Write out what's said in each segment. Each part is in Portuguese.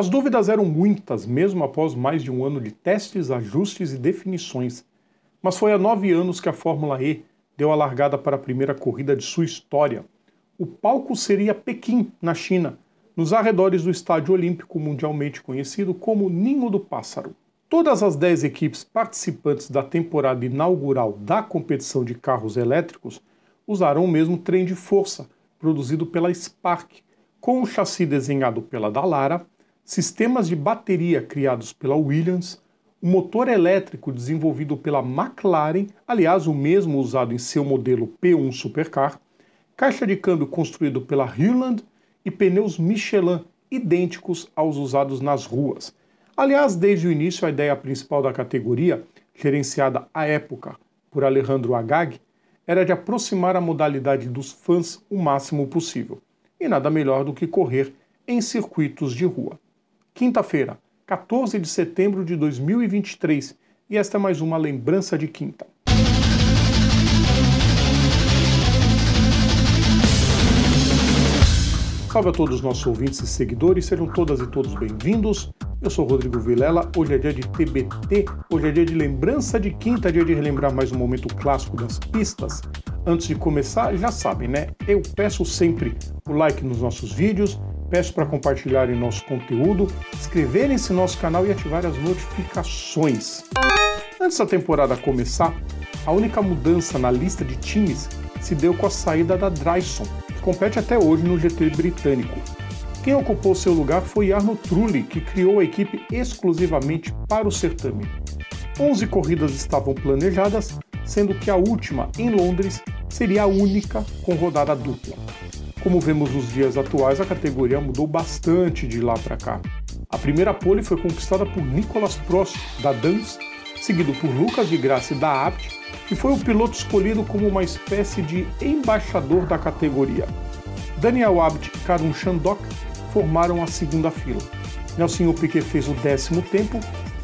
As dúvidas eram muitas, mesmo após mais de um ano de testes, ajustes e definições. Mas foi há nove anos que a Fórmula E deu a largada para a primeira corrida de sua história. O palco seria Pequim, na China, nos arredores do Estádio Olímpico, mundialmente conhecido como Ninho do Pássaro. Todas as dez equipes participantes da temporada inaugural da competição de carros elétricos usarão o mesmo trem de força, produzido pela Spark, com o chassi desenhado pela Dallara, sistemas de bateria criados pela Williams, o motor elétrico desenvolvido pela McLaren, aliás, o mesmo usado em seu modelo P1 Supercar, caixa de câmbio construído pela Hewland e pneus Michelin idênticos aos usados nas ruas. Aliás, desde o início, a ideia principal da categoria, gerenciada à época por Alejandro Agag, era de aproximar a modalidade dos fãs o máximo possível. E nada melhor do que correr em circuitos de rua. Quinta-feira, 14 de setembro de 2023, e esta é mais uma lembrança de quinta. Salve a todos os nossos ouvintes e seguidores, sejam todas e todos bem-vindos. Eu sou Rodrigo Vilela, hoje é dia de TBT, hoje é dia de lembrança de quinta, dia de relembrar mais um momento clássico das pistas. Antes de começar, já sabem, né? Eu peço sempre o like nos nossos vídeos, peço para compartilharem nosso conteúdo, inscreverem-se no nosso canal e ativar as notificações. Antes da temporada começar, a única mudança na lista de times se deu com a saída da Dryson, compete até hoje no GT britânico. Quem ocupou seu lugar foi Arno Trulli, que criou a equipe exclusivamente para o certame. 11 corridas estavam planejadas, sendo que a última, em Londres, seria a única com rodada dupla. Como vemos nos dias atuais, a categoria mudou bastante de lá para cá. A primeira pole foi conquistada por Nicolas Prost, da Dance, seguido por Lucas de Graça da Abt que foi o piloto escolhido como uma espécie de embaixador da categoria. Daniel Abt e Karun Chandok formaram a segunda fila. Nelson Piquet fez o décimo tempo,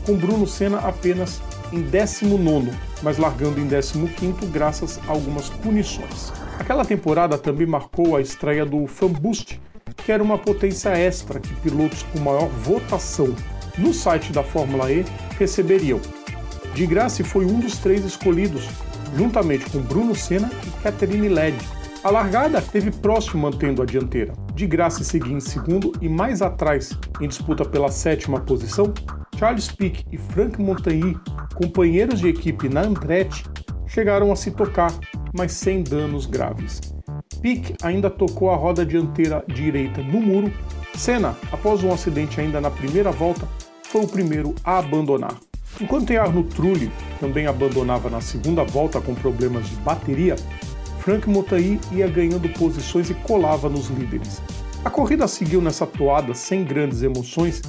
com Bruno Senna apenas em 19, mas largando em 15 graças a algumas punições. Aquela temporada também marcou a estreia do Fan Boost, que era uma potência extra que pilotos com maior votação no site da Fórmula E receberiam, de Graça foi um dos três escolhidos, juntamente com Bruno Senna e Catherine Led. A largada teve próximo mantendo a dianteira. De Graça seguia em segundo e mais atrás, em disputa pela sétima posição, Charles Pic e Frank Montagny, companheiros de equipe na Andretti, chegaram a se tocar, mas sem danos graves. Pic ainda tocou a roda dianteira direita no muro. Senna, após um acidente ainda na primeira volta, foi o primeiro a abandonar. Enquanto Arno Trulli também abandonava na segunda volta com problemas de bateria, Frank Motai ia ganhando posições e colava nos líderes. A corrida seguiu nessa toada sem grandes emoções,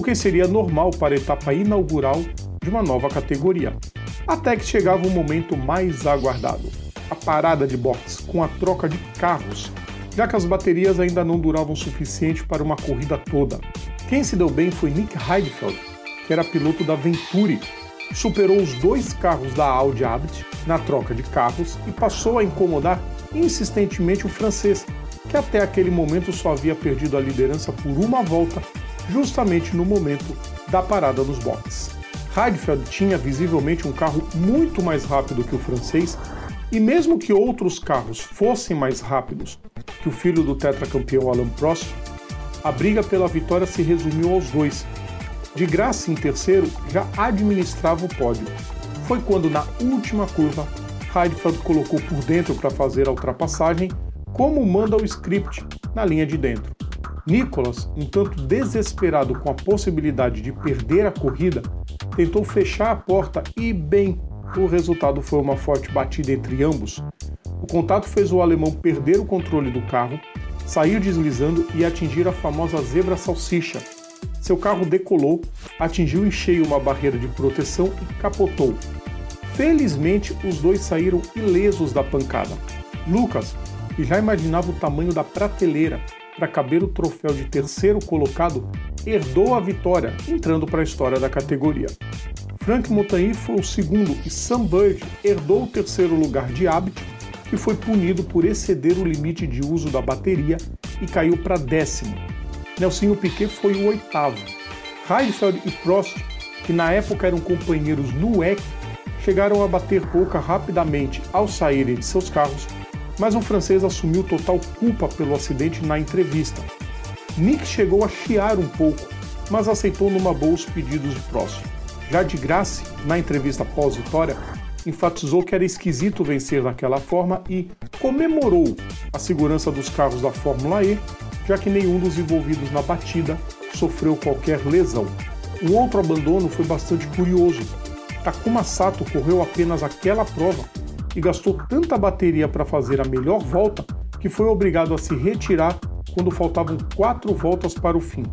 o que seria normal para a etapa inaugural de uma nova categoria. Até que chegava o momento mais aguardado: a parada de box com a troca de carros, já que as baterias ainda não duravam o suficiente para uma corrida toda. Quem se deu bem foi Nick Heidfeld, que era piloto da Venturi, superou os dois carros da Audi Abt na troca de carros e passou a incomodar insistentemente o francês, que até aquele momento só havia perdido a liderança por uma volta, justamente no momento da parada nos boxes. Heidfeld tinha visivelmente um carro muito mais rápido que o francês, e mesmo que outros carros fossem mais rápidos que o filho do tetracampeão Alain Prost, a briga pela vitória se resumiu aos dois, de graça em terceiro, já administrava o pódio. Foi quando, na última curva, Heidfeld colocou por dentro para fazer a ultrapassagem, como manda o script na linha de dentro. Nicholas, um tanto desesperado com a possibilidade de perder a corrida, tentou fechar a porta e, bem, o resultado foi uma forte batida entre ambos. O contato fez o alemão perder o controle do carro, sair deslizando e atingir a famosa zebra salsicha, seu carro decolou, atingiu em cheio uma barreira de proteção e capotou. Felizmente, os dois saíram ilesos da pancada. Lucas, que já imaginava o tamanho da prateleira para caber o troféu de terceiro colocado, herdou a vitória, entrando para a história da categoria. Frank Montagny foi o segundo e Sam Bird herdou o terceiro lugar de hábito, que foi punido por exceder o limite de uso da bateria e caiu para décimo, Nelsinho Piquet foi o oitavo. Heidfeld e Prost, que na época eram companheiros no WEC, chegaram a bater boca rapidamente ao saírem de seus carros, mas o francês assumiu total culpa pelo acidente na entrevista. Nick chegou a chiar um pouco, mas aceitou numa boa os pedidos de Prost. Já de graça, na entrevista pós-vitória, enfatizou que era esquisito vencer daquela forma e comemorou a segurança dos carros da Fórmula E, já que nenhum dos envolvidos na batida sofreu qualquer lesão. Um outro abandono foi bastante curioso. Takuma Sato correu apenas aquela prova e gastou tanta bateria para fazer a melhor volta que foi obrigado a se retirar quando faltavam quatro voltas para o fim.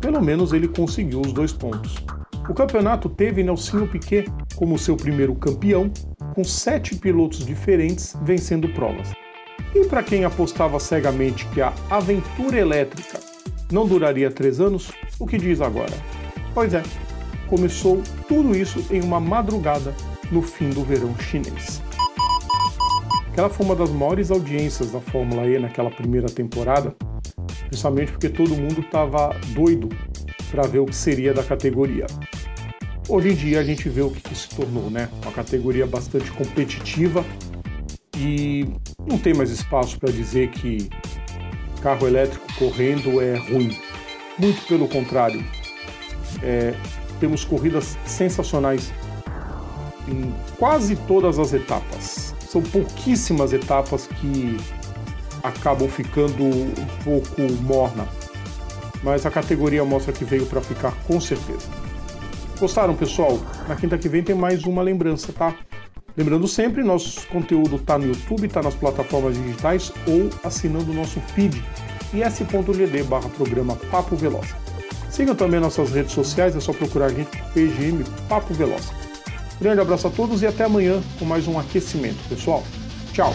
Pelo menos ele conseguiu os dois pontos. O campeonato teve Nelsinho Piquet como seu primeiro campeão, com sete pilotos diferentes vencendo provas. E para quem apostava cegamente que a aventura elétrica não duraria três anos, o que diz agora? Pois é, começou tudo isso em uma madrugada no fim do verão chinês. Aquela foi uma das maiores audiências da Fórmula E naquela primeira temporada, justamente porque todo mundo estava doido para ver o que seria da categoria. Hoje em dia a gente vê o que, que se tornou, né? Uma categoria bastante competitiva e não tem mais espaço para dizer que carro elétrico correndo é ruim. Muito pelo contrário. É, temos corridas sensacionais em quase todas as etapas. São pouquíssimas etapas que acabam ficando um pouco morna. Mas a categoria mostra que veio para ficar com certeza. Gostaram, pessoal? Na quinta que vem tem mais uma lembrança, tá? Lembrando sempre, nosso conteúdo tá no YouTube, tá nas plataformas digitais ou assinando o nosso feed is.gd barra programa Papo Veloz. Sigam também nossas redes sociais, é só procurar a gente PGM Papo Veloz. Grande abraço a todos e até amanhã com mais um aquecimento, pessoal. Tchau!